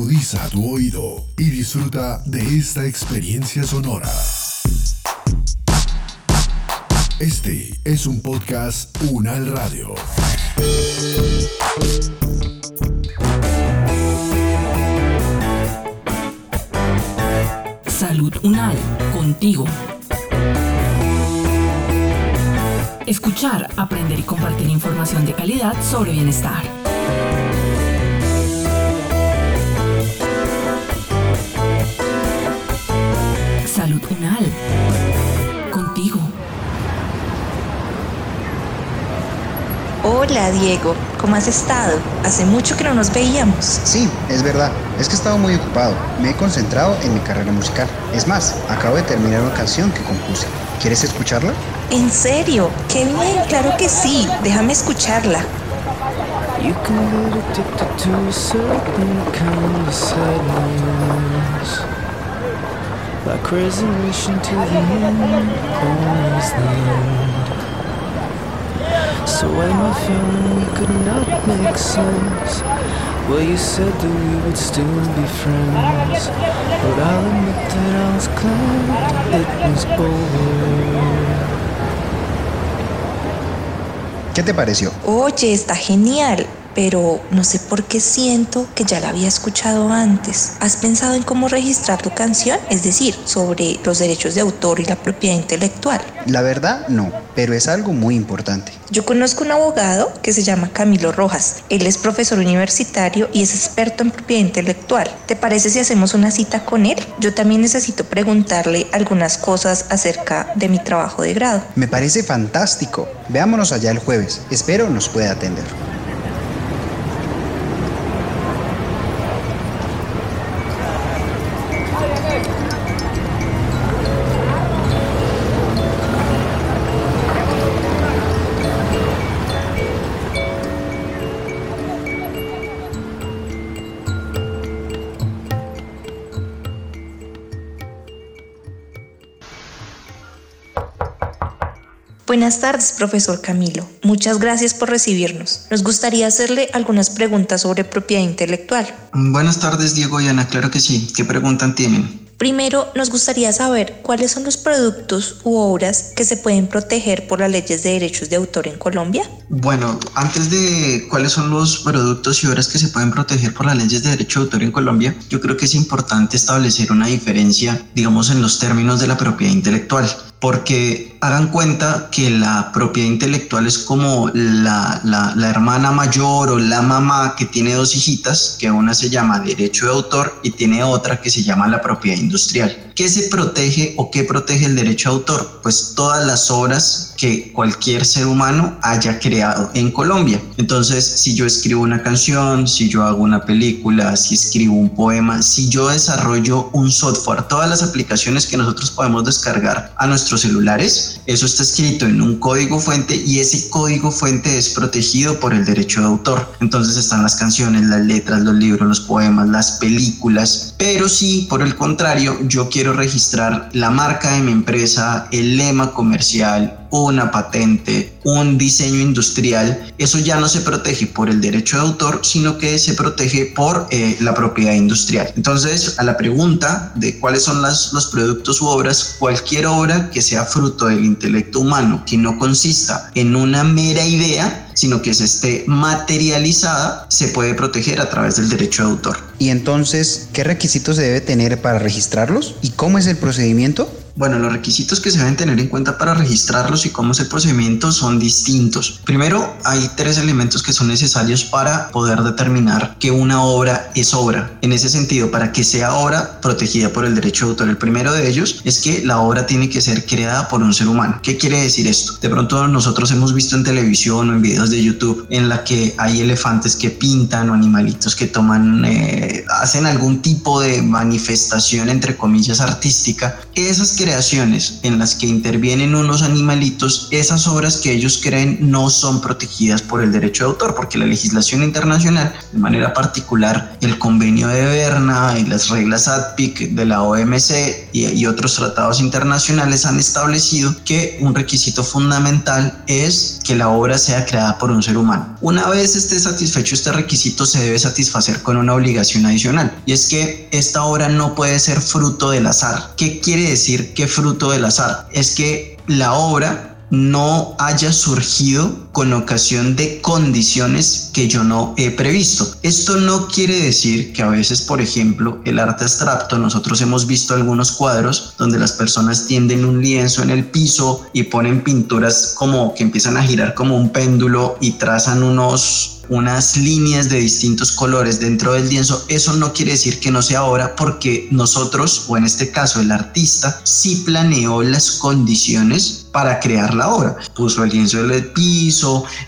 Agudiza tu oído y disfruta de esta experiencia sonora. Este es un podcast Unal Radio. Salud Unal, contigo. Escuchar, aprender y compartir información de calidad sobre bienestar. Hola Diego, ¿cómo has estado? Hace mucho que no nos veíamos. Sí, es verdad. Es que he estado muy ocupado. Me he concentrado en mi carrera musical. Es más, acabo de terminar una canción que compuse. ¿Quieres escucharla? ¿En serio? ¡Qué bien! Claro que sí. Déjame escucharla. You can get addicted to a certain kind of sadness. Like resignation to the end is the end. So when I found we could not make sense, well, you said that we would still be friends. But I'll admit that I was glad it was over. ¿Qué te pareció? Oye, está genial. Pero no sé por qué siento que ya la había escuchado antes. ¿Has pensado en cómo registrar tu canción? Es decir, sobre los derechos de autor y la propiedad intelectual. La verdad, no, pero es algo muy importante. Yo conozco un abogado que se llama Camilo Rojas. Él es profesor universitario y es experto en propiedad intelectual. ¿Te parece si hacemos una cita con él? Yo también necesito preguntarle algunas cosas acerca de mi trabajo de grado. Me parece fantástico. Veámonos allá el jueves. Espero nos pueda atender. Buenas tardes, profesor Camilo. Muchas gracias por recibirnos. Nos gustaría hacerle algunas preguntas sobre propiedad intelectual. Buenas tardes, Diego y Ana. Claro que sí. ¿Qué preguntan tienen? Primero, nos gustaría saber cuáles son los productos u obras que se pueden proteger por las leyes de derechos de autor en Colombia. Bueno, antes de cuáles son los productos y obras que se pueden proteger por las leyes de derecho de autor en Colombia, yo creo que es importante establecer una diferencia, digamos, en los términos de la propiedad intelectual porque hagan cuenta que la propiedad intelectual es como la, la, la, hermana mayor o la mamá que tiene dos hijitas, que una se llama derecho de autor y tiene otra que se llama la propiedad industrial. ¿Qué se protege o qué protege el derecho de autor? Pues todas las obras que cualquier ser humano haya creado en Colombia. Entonces, si yo escribo una canción, si yo hago una película, si escribo un poema, si yo desarrollo un software, todas las aplicaciones que nosotros podemos descargar a nuestros celulares, eso está escrito en un código fuente y ese código fuente es protegido por el derecho de autor. Entonces están las canciones, las letras, los libros, los poemas, las películas. Pero si por el contrario yo quiero registrar la marca de mi empresa, el lema comercial, una patente, un diseño industrial, eso ya no se protege por el derecho de autor, sino que se protege por eh, la propiedad industrial. Entonces, a la pregunta de cuáles son las, los productos u obras, cualquier obra que sea fruto del intelecto humano, que no consista en una mera idea, sino que se esté materializada, se puede proteger a través del derecho de autor. Y entonces, ¿qué requisitos se debe tener para registrarlos? ¿Y cómo es el procedimiento? Bueno, los requisitos que se deben tener en cuenta para registrarlos y cómo es el procedimiento son distintos. Primero, hay tres elementos que son necesarios para poder determinar que una obra es obra. En ese sentido, para que sea obra protegida por el derecho de autor, el primero de ellos es que la obra tiene que ser creada por un ser humano. ¿Qué quiere decir esto? De pronto nosotros hemos visto en televisión o en videos de YouTube en la que hay elefantes que pintan o animalitos que toman, eh, hacen algún tipo de manifestación entre comillas artística. Esas creaciones en las que intervienen unos animalitos, esas obras que ellos creen no son protegidas por el derecho de autor, porque la legislación internacional, de manera particular el convenio de Berna y las reglas ADPIC de la OMC y, y otros tratados internacionales han establecido que un requisito fundamental es que la obra sea creada por un ser humano. Una vez esté satisfecho este requisito, se debe satisfacer con una obligación adicional, y es que esta obra no puede ser fruto del azar. ¿Qué quiere decir que fruto del azar? Es que la obra no haya surgido con ocasión de condiciones que yo no he previsto. Esto no quiere decir que a veces, por ejemplo, el arte abstracto, nosotros hemos visto algunos cuadros donde las personas tienden un lienzo en el piso y ponen pinturas como que empiezan a girar como un péndulo y trazan unos unas líneas de distintos colores dentro del lienzo, eso no quiere decir que no sea obra porque nosotros, o en este caso el artista, sí planeó las condiciones para crear la obra. Puso el lienzo en el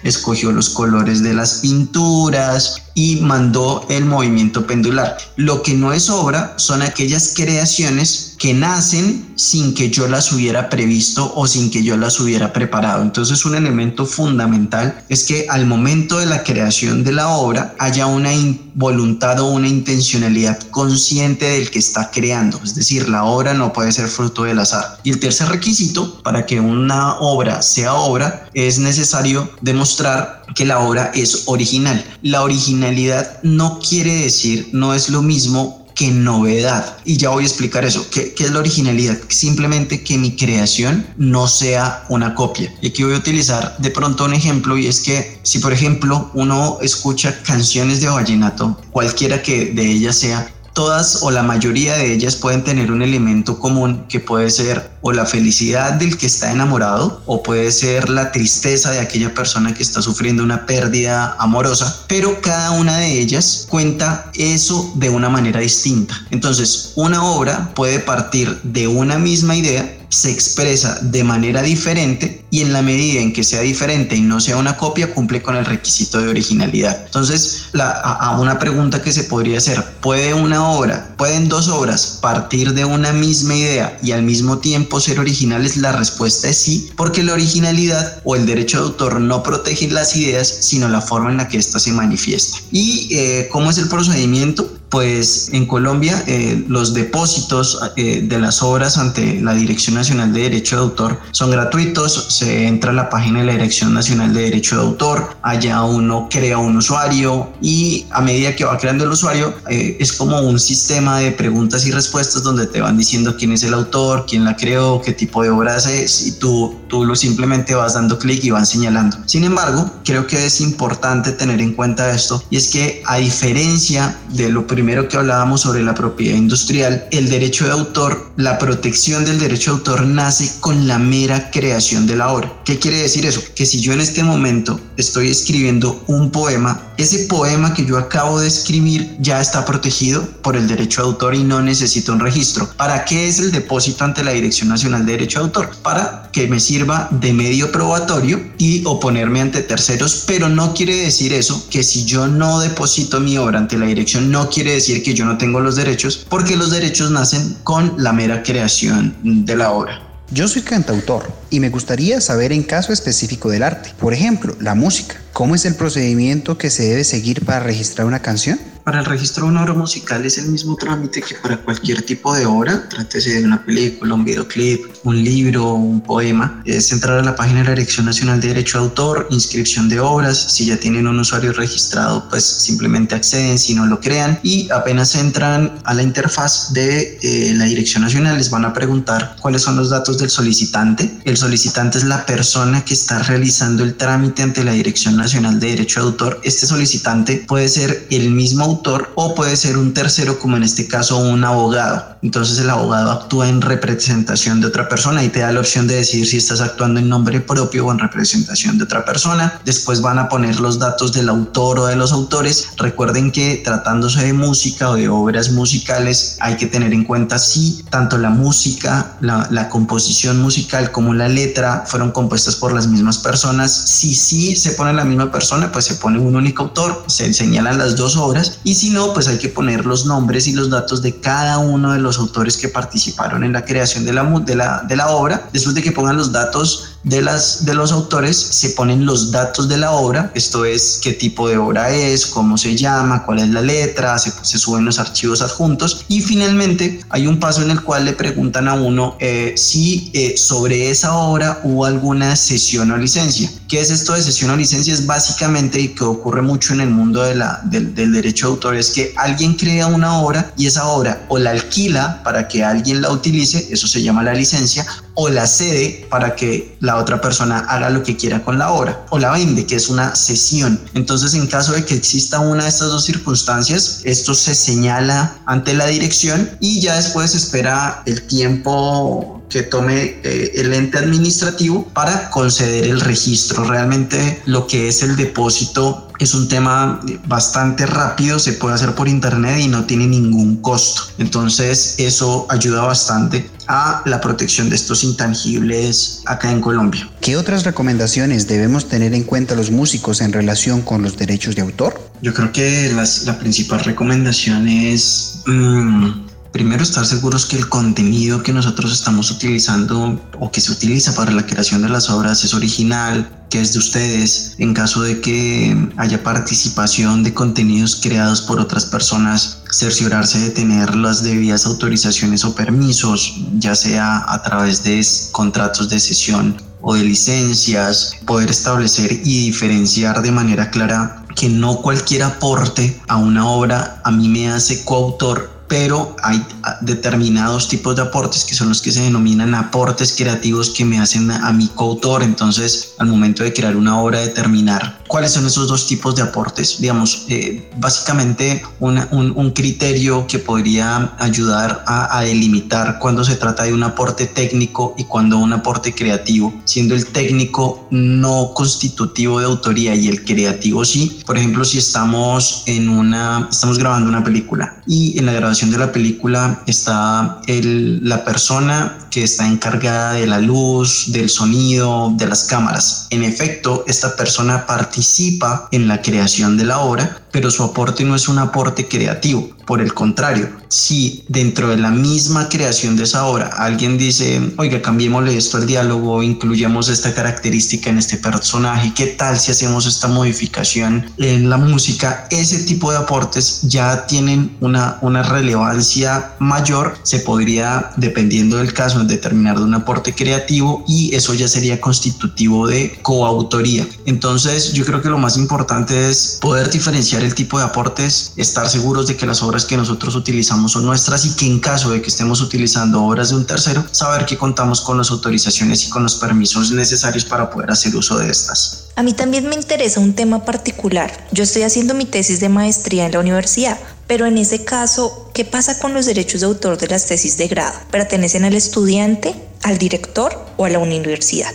escogió los colores de las pinturas, y mandó el movimiento pendular. Lo que no es obra son aquellas creaciones que nacen sin que yo las hubiera previsto o sin que yo las hubiera preparado. Entonces un elemento fundamental es que al momento de la creación de la obra haya una voluntad o una intencionalidad consciente del que está creando. Es decir, la obra no puede ser fruto del azar. Y el tercer requisito para que una obra sea obra es necesario demostrar que la obra es original. La originalidad no quiere decir, no es lo mismo que novedad. Y ya voy a explicar eso. ¿Qué, ¿Qué, es la originalidad? Simplemente que mi creación no sea una copia. Y aquí voy a utilizar de pronto un ejemplo y es que si por ejemplo uno escucha canciones de vallenato, cualquiera que de ellas sea, todas o la mayoría de ellas pueden tener un elemento común que puede ser o la felicidad del que está enamorado o puede ser la tristeza de aquella persona que está sufriendo una pérdida amorosa, pero cada una de ellas cuenta eso de una manera distinta. Entonces, una obra puede partir de una misma idea se expresa de manera diferente y en la medida en que sea diferente y no sea una copia cumple con el requisito de originalidad. Entonces, a, una pregunta que se podría hacer, ¿puede una obra, pueden dos obras partir de una misma idea y al mismo tiempo ser originales? La respuesta es sí, porque la originalidad o el derecho de autor no protegen las ideas, sino la forma en la que ésta se manifiesta. ¿Y eh, cómo es el procedimiento? Pues en Colombia eh, los depósitos eh, de las obras ante la Dirección Nacional de Derecho de Autor son gratuitos, se entra a la página de la Dirección Nacional de Derecho de Autor, allá uno crea un usuario y a medida que va creando el usuario eh, es como un sistema de preguntas y respuestas donde te van diciendo quién es el autor, quién la creó, qué tipo de obras es y tú, tú lo simplemente vas dando clic y van señalando. Sin embargo, creo que es importante tener en cuenta esto y es que a diferencia de lo primero primero que hablábamos sobre la propiedad industrial, el derecho de autor, la protección del derecho de autor nace con la mera creación de la obra. ¿Qué quiere decir eso? Que si yo en este momento estoy escribiendo un poema, ese poema que yo acabo de escribir ya está protegido por el derecho de autor y no necesita un registro. ¿Para qué es el depósito ante la Dirección Nacional de Derecho de Autor? Para que me sirva de medio probatorio y oponerme ante terceros, pero no quiere decir eso que si yo no deposito mi obra ante la dirección no quiere decir que yo no tengo los derechos, porque los derechos nacen con la mera creación de la obra. Yo soy cantautor y me gustaría saber en caso específico del arte, por ejemplo, la música, ¿cómo es el procedimiento que se debe seguir para registrar una canción? Para el registro de una obra musical es el mismo trámite que para cualquier tipo de obra, trátese de una película, un videoclip, un libro, un poema. Es entrar a la página de la Dirección Nacional de Derecho de Autor, inscripción de obras. Si ya tienen un usuario registrado, pues simplemente acceden, si no lo crean. Y apenas entran a la interfaz de eh, la Dirección Nacional, les van a preguntar cuáles son los datos del solicitante. El solicitante es la persona que está realizando el trámite ante la Dirección Nacional de Derecho de Autor. Este solicitante puede ser el mismo o puede ser un tercero, como en este caso un abogado. Entonces el abogado actúa en representación de otra persona y te da la opción de decidir si estás actuando en nombre propio o en representación de otra persona. Después van a poner los datos del autor o de los autores. Recuerden que tratándose de música o de obras musicales hay que tener en cuenta si tanto la música, la, la composición musical como la letra fueron compuestas por las mismas personas. Si sí se pone la misma persona, pues se pone un único autor, se señalan las dos obras y si no, pues hay que poner los nombres y los datos de cada uno de los autores que participaron en la creación de la, de la, de la obra. Después de que pongan los datos de, las, de los autores se ponen los datos de la obra, esto es qué tipo de obra es, cómo se llama, cuál es la letra, se, se suben los archivos adjuntos y finalmente hay un paso en el cual le preguntan a uno eh, si eh, sobre esa obra hubo alguna sesión o licencia. ¿Qué es esto de sesión o licencia? Es básicamente, y que ocurre mucho en el mundo de la, del, del derecho de autor, es que alguien crea una obra y esa obra o la alquila para que alguien la utilice, eso se llama la licencia, o la cede para que la otra persona haga lo que quiera con la obra, o la vende, que es una cesión. Entonces, en caso de que exista una de estas dos circunstancias, esto se señala ante la dirección y ya después espera el tiempo que tome eh, el ente administrativo para conceder el registro. Realmente lo que es el depósito es un tema bastante rápido, se puede hacer por internet y no tiene ningún costo. Entonces eso ayuda bastante a la protección de estos intangibles acá en Colombia. ¿Qué otras recomendaciones debemos tener en cuenta los músicos en relación con los derechos de autor? Yo creo que la principal recomendación es... Mmm, Primero, estar seguros que el contenido que nosotros estamos utilizando o que se utiliza para la creación de las obras es original, que es de ustedes. En caso de que haya participación de contenidos creados por otras personas, cerciorarse de tener las debidas autorizaciones o permisos, ya sea a través de contratos de sesión o de licencias, poder establecer y diferenciar de manera clara que no cualquier aporte a una obra a mí me hace coautor pero hay determinados tipos de aportes que son los que se denominan aportes creativos que me hacen a, mi coautor. Entonces, al momento de crear una obra, determinar cuáles son esos dos tipos de aportes. Digamos, eh, básicamente un, un, criterio que podría ayudar a, a, delimitar cuando se trata de un aporte técnico y cuando un aporte creativo, siendo el técnico no constitutivo de autoría y el creativo sí. Por ejemplo, si estamos en una, estamos grabando una película y en la grabación de la película está el, la persona que está encargada de la luz, del sonido, de las cámaras. En efecto, esta persona participa en la creación de la obra, pero su aporte no es un aporte creativo. Por el contrario, si dentro de la misma creación de esa obra alguien dice, oiga, cambiémosle esto al diálogo, incluyamos esta característica en este personaje, ¿qué tal si hacemos esta modificación en la música? Ese tipo de aportes ya tienen una, una relevancia mayor, se podría, dependiendo del caso, determinar de un aporte creativo y eso ya sería constitutivo de coautoría. Entonces, yo creo que lo más importante es poder diferenciar el tipo de aportes, estar seguros de que las obras que nosotros utilizamos son nuestras y que en caso de que estemos utilizando obras de un tercero, saber que contamos con las autorizaciones y con los permisos necesarios para poder hacer uso de estas. A mí también me interesa un tema particular. Yo estoy haciendo mi tesis de maestría en la universidad, pero en ese caso, ¿qué pasa con los derechos de autor de las tesis de grado? ¿Pertenecen al estudiante, al director o a la universidad?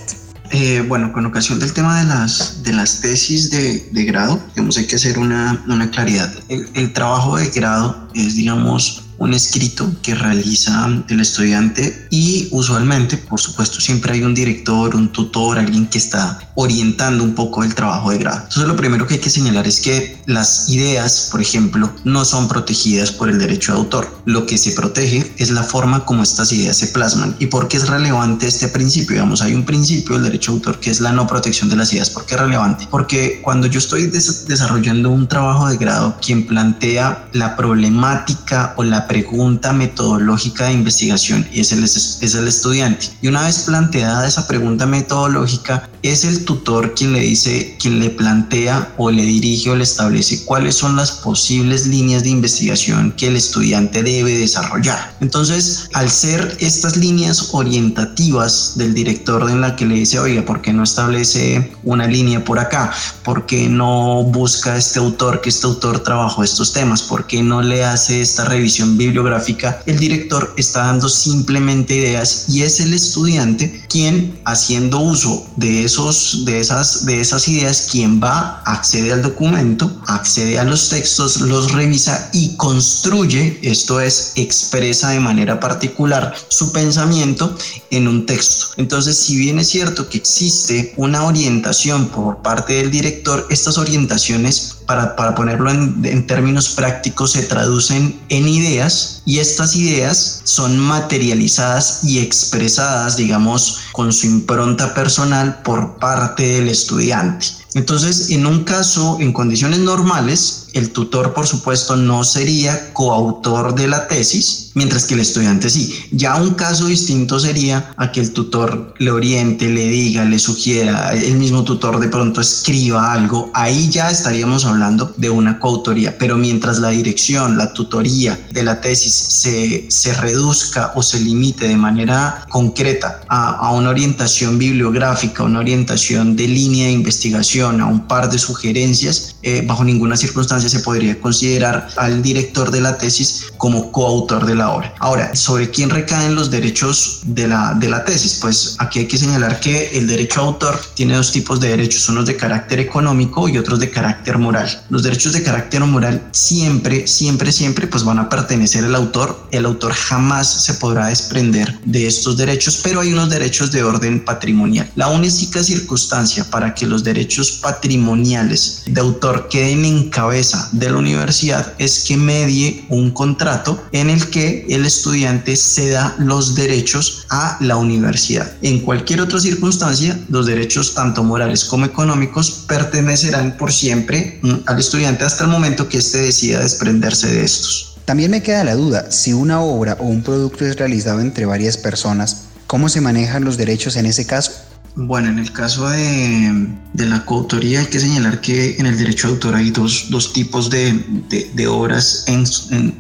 Eh, bueno, con ocasión del tema de las, de las tesis de, de grado, digamos, hay que hacer una, una claridad. El, el, trabajo de grado es, digamos, un escrito que realiza el estudiante y usualmente, por supuesto, siempre hay un director, un tutor, alguien que está orientando un poco el trabajo de grado. Entonces, lo primero que hay que señalar es que las ideas, por ejemplo, no son protegidas por el derecho de autor. Lo que se protege es la forma como estas ideas se plasman. ¿Y por qué es relevante este principio? Digamos, hay un principio del derecho de autor que es la no protección de las ideas. ¿Por qué es relevante? Porque cuando yo estoy des desarrollando un trabajo de grado, quien plantea la problemática o la pregunta metodológica de investigación es el, es el estudiante. Y una vez planteada esa pregunta metodológica, es el tutor quien le dice, quien le plantea o le dirige o le establece cuáles son las posibles líneas de investigación que el estudiante debe desarrollar. Entonces, al ser estas líneas orientativas del director en la que le dice, oiga, ¿por qué no establece una línea por acá? ¿Por qué no busca este autor que este autor trabajó estos temas? ¿Por qué no le hace esta revisión bibliográfica? El director está dando simplemente ideas y es el estudiante quien, haciendo uso de esos, de esas, de esas ideas, quien va, accede al documento, accede a los textos, los revisa y construye, esto es, expresa de manera particular su pensamiento en un texto. Entonces, si bien es cierto que existe una orientación por parte del director, estas orientaciones para, para ponerlo en, en términos prácticos, se traducen en ideas y estas ideas son materializadas y expresadas, digamos, con su impronta personal por parte del estudiante. Entonces, en un caso, en condiciones normales, el tutor, por supuesto, no sería coautor de la tesis, mientras que el estudiante sí. Ya un caso distinto sería a que el tutor le oriente, le diga, le sugiera, el mismo tutor de pronto escriba algo. Ahí ya estaríamos hablando de una coautoría. Pero mientras la dirección, la tutoría de la tesis se, se reduzca o se limite de manera concreta a, a una orientación bibliográfica, una orientación de línea de investigación, a un par de sugerencias, eh, bajo ninguna circunstancia se podría considerar al director de la tesis como coautor de la obra. Ahora, ¿sobre quién recaen los derechos de la, de la tesis? Pues aquí hay que señalar que el derecho a autor tiene dos tipos de derechos, unos de carácter económico y otros de carácter moral. Los derechos de carácter moral siempre, siempre, siempre pues van a pertenecer al autor. El autor jamás se podrá desprender de estos derechos, pero hay unos derechos de orden patrimonial. La única circunstancia para que los derechos patrimoniales de autor queden en cabeza de la universidad es que medie un contrato en el que el estudiante ceda los derechos a la universidad. En cualquier otra circunstancia, los derechos tanto morales como económicos pertenecerán por siempre mm, al estudiante hasta el momento que éste decida desprenderse de estos. También me queda la duda, si una obra o un producto es realizado entre varias personas, ¿cómo se manejan los derechos en ese caso? Bueno, en el caso de, la coautoría hay que señalar que en el derecho de autor hay dos, tipos de, obras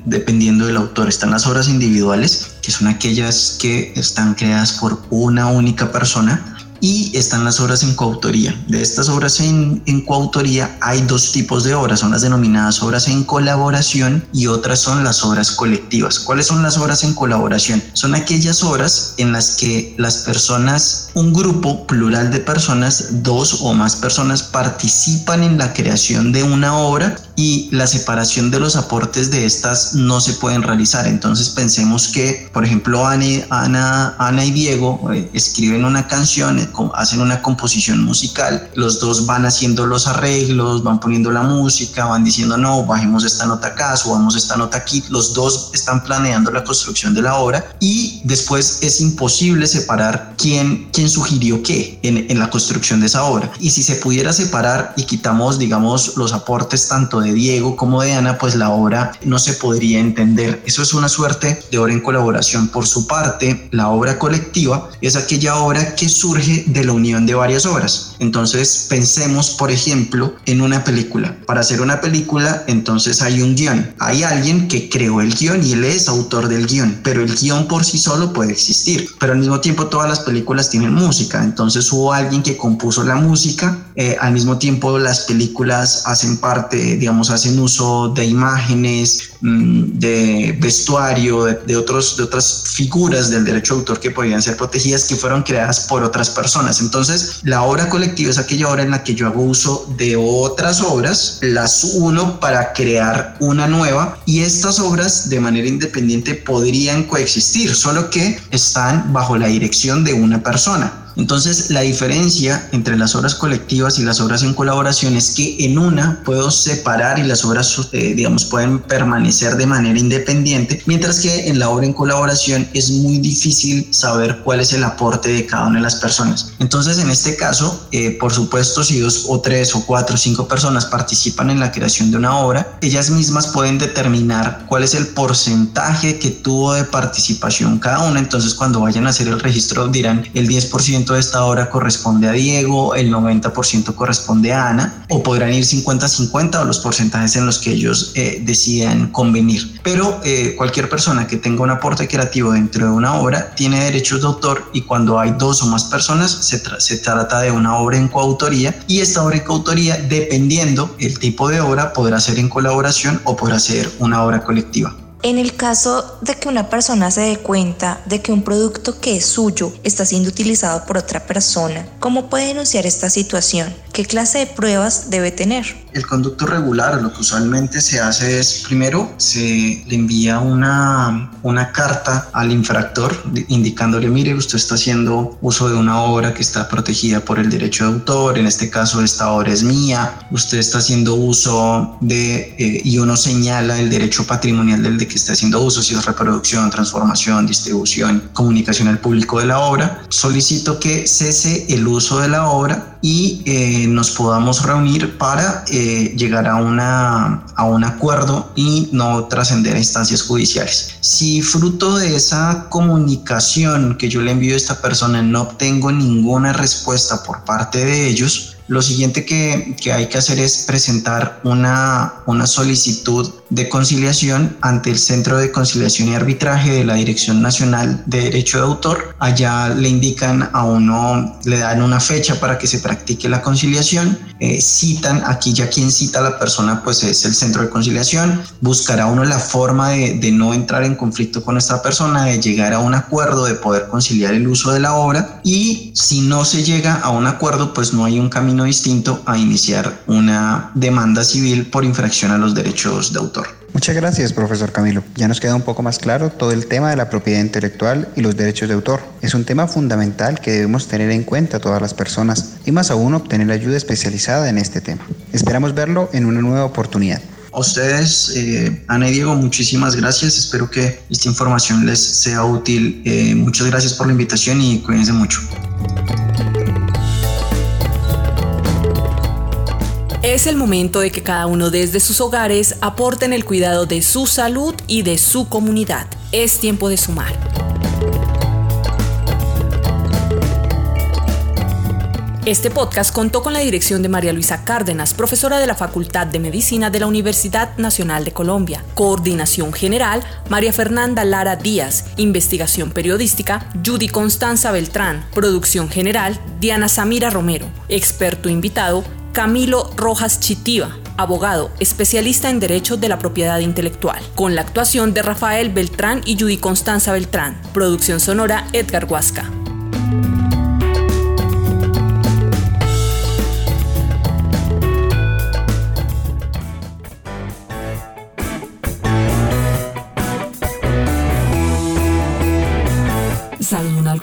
dependiendo del autor. Están las obras individuales, que son aquellas que están creadas por una única persona y están las obras en coautoría. De estas obras en, coautoría hay dos tipos de obras, son las denominadas obras en colaboración y otras son las obras colectivas. ¿Cuáles son las obras en colaboración? Son aquellas obras en las que las personas, un grupo plural de personas, dos o más personas participan en la creación de una obra y la separación de los aportes de estas no se pueden realizar. Entonces pensemos que, por ejemplo, Ana, Ana, y Diego eh, escriben una canción, eh, hacen una composición musical, los dos van haciendo los arreglos, van poniendo la música, van diciendo, no, bajemos esta nota acá, subamos esta nota aquí, los dos están planeando la construcción de la obra y después es imposible separar quién, quién sugirió qué en, en la construcción de esa obra. Y si se pudiera separar y quitamos, digamos, los aportes tanto de Diego como de Ana, pues la obra no se podría entender. Eso es una suerte de obra en colaboración. Por su parte, la obra colectiva es aquella obra que surge de la unión de varias obras. Entonces, pensemos, por ejemplo, en una película. Para hacer una película, entonces hay un guion. Hay alguien que creó el guion y él es autor del guion, pero el guion por sí solo puede existir. Pero al mismo tiempo todas las películas tienen música. Entonces hubo alguien que compuso la música. Eh, al mismo tiempo las películas hacen parte, digamos, hacen uso de imágenes, mm, de vestuario, de, otros, de otras figuras del derecho de autor que podían ser protegidas que fueron creadas por otras personas. Entonces, la obra colectiva es aquella obra en la que yo hago uso de otras obras, las uno para crear una nueva y estas obras de manera independiente podrían coexistir, solo que están bajo la dirección de una persona. Entonces, la diferencia entre las obras colectivas y las obras en colaboración es que en una puedo separar y las obras, eh, digamos, pueden permanecer de manera independiente, mientras que en la obra en colaboración es muy difícil saber cuál es el aporte de cada una de las personas. Entonces, en este caso, eh, por supuesto, si dos o tres o cuatro o cinco personas participan en la creación de una obra, ellas mismas pueden determinar cuál es el porcentaje que tuvo de participación cada una. Entonces, cuando vayan a hacer el registro, dirán el 10% de esta obra corresponde a Diego, el 90% corresponde a Ana, o podrán ir 50-50 o los porcentajes en los que ellos eh, decidan convenir. Pero eh, cualquier persona que tenga un aporte creativo dentro de una obra tiene derechos de autor y cuando hay dos o más personas se, se trata de una obra en coautoría y esta obra en coautoría, dependiendo el tipo de obra, podrá ser en colaboración o podrá ser una obra colectiva. En el caso de que una persona se dé cuenta de que un producto que es suyo está siendo utilizado por otra persona, ¿cómo puede denunciar esta situación? ¿Qué clase de pruebas debe tener? El conducto regular, lo que usualmente se hace es, primero, se le envía una, una carta al infractor indicándole, mire, usted está haciendo uso de una obra que está protegida por el derecho de autor, en este caso esta obra es mía, usted está haciendo uso de, eh, y uno señala el derecho patrimonial del que está haciendo uso, si es reproducción, transformación, distribución, comunicación al público de la obra, solicito que cese el uso de la obra y eh, nos podamos reunir para eh, llegar a, una, a un acuerdo y no trascender instancias judiciales. Si fruto de esa comunicación que yo le envío a esta persona no obtengo ninguna respuesta por parte de ellos, lo siguiente que, hay que hacer es presentar una, una solicitud de conciliación ante el Centro de Conciliación y Arbitraje de la Dirección Nacional de Derecho de Autor. Allá le indican a uno, le dan una fecha para que se practique la conciliación, eh, citan, aquí ya quien cita a la persona pues es el Centro de Conciliación, buscará uno la forma de, de no entrar en conflicto con esta persona, de llegar a un acuerdo, de poder conciliar el uso de la obra y si no se llega a un acuerdo pues no hay un camino distinto a iniciar una demanda civil por infracción a los derechos de autor. Muchas gracias, profesor Camilo. Ya nos queda un poco más claro todo el tema de la propiedad intelectual y los derechos de autor. Es un tema fundamental que debemos tener en cuenta todas las personas y más aún obtener ayuda especializada en este tema. Esperamos verlo en una nueva oportunidad. A ustedes, eh, Ana y Diego, muchísimas gracias. Espero que esta información les sea útil. Eh, muchas gracias por la invitación y cuídense mucho. Es el momento de que cada uno desde sus hogares aporten el cuidado de su salud y de su comunidad. Es tiempo de sumar. Este podcast contó con la dirección de María Luisa Cárdenas, profesora de la Facultad de Medicina de la Universidad Nacional de Colombia. Coordinación General, María Fernanda Lara Díaz. Investigación Periodística, Judy Constanza Beltrán. Producción General, Diana Samira Romero. Experto invitado, Camilo Rojas Chitiva, abogado, especialista en Derecho de la Propiedad Intelectual, con la actuación de Rafael Beltrán y Judy Constanza Beltrán. Producción sonora Edgar Huasca.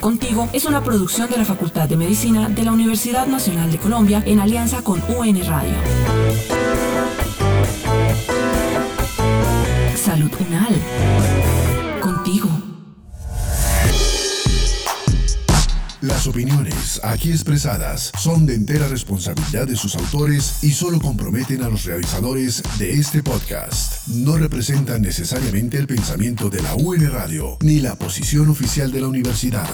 Contigo es una producción de la Facultad de Medicina de la Universidad Nacional de Colombia en alianza con UN Radio. Salud Unal. Opiniones aquí expresadas son de entera responsabilidad de sus autores y solo comprometen a los realizadores de este podcast. No representan necesariamente el pensamiento de la UN Radio ni la posición oficial de la universidad.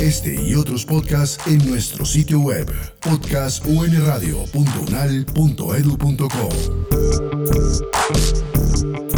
Este y otros podcasts en nuestro sitio web podcastunradio.unal.edu.co.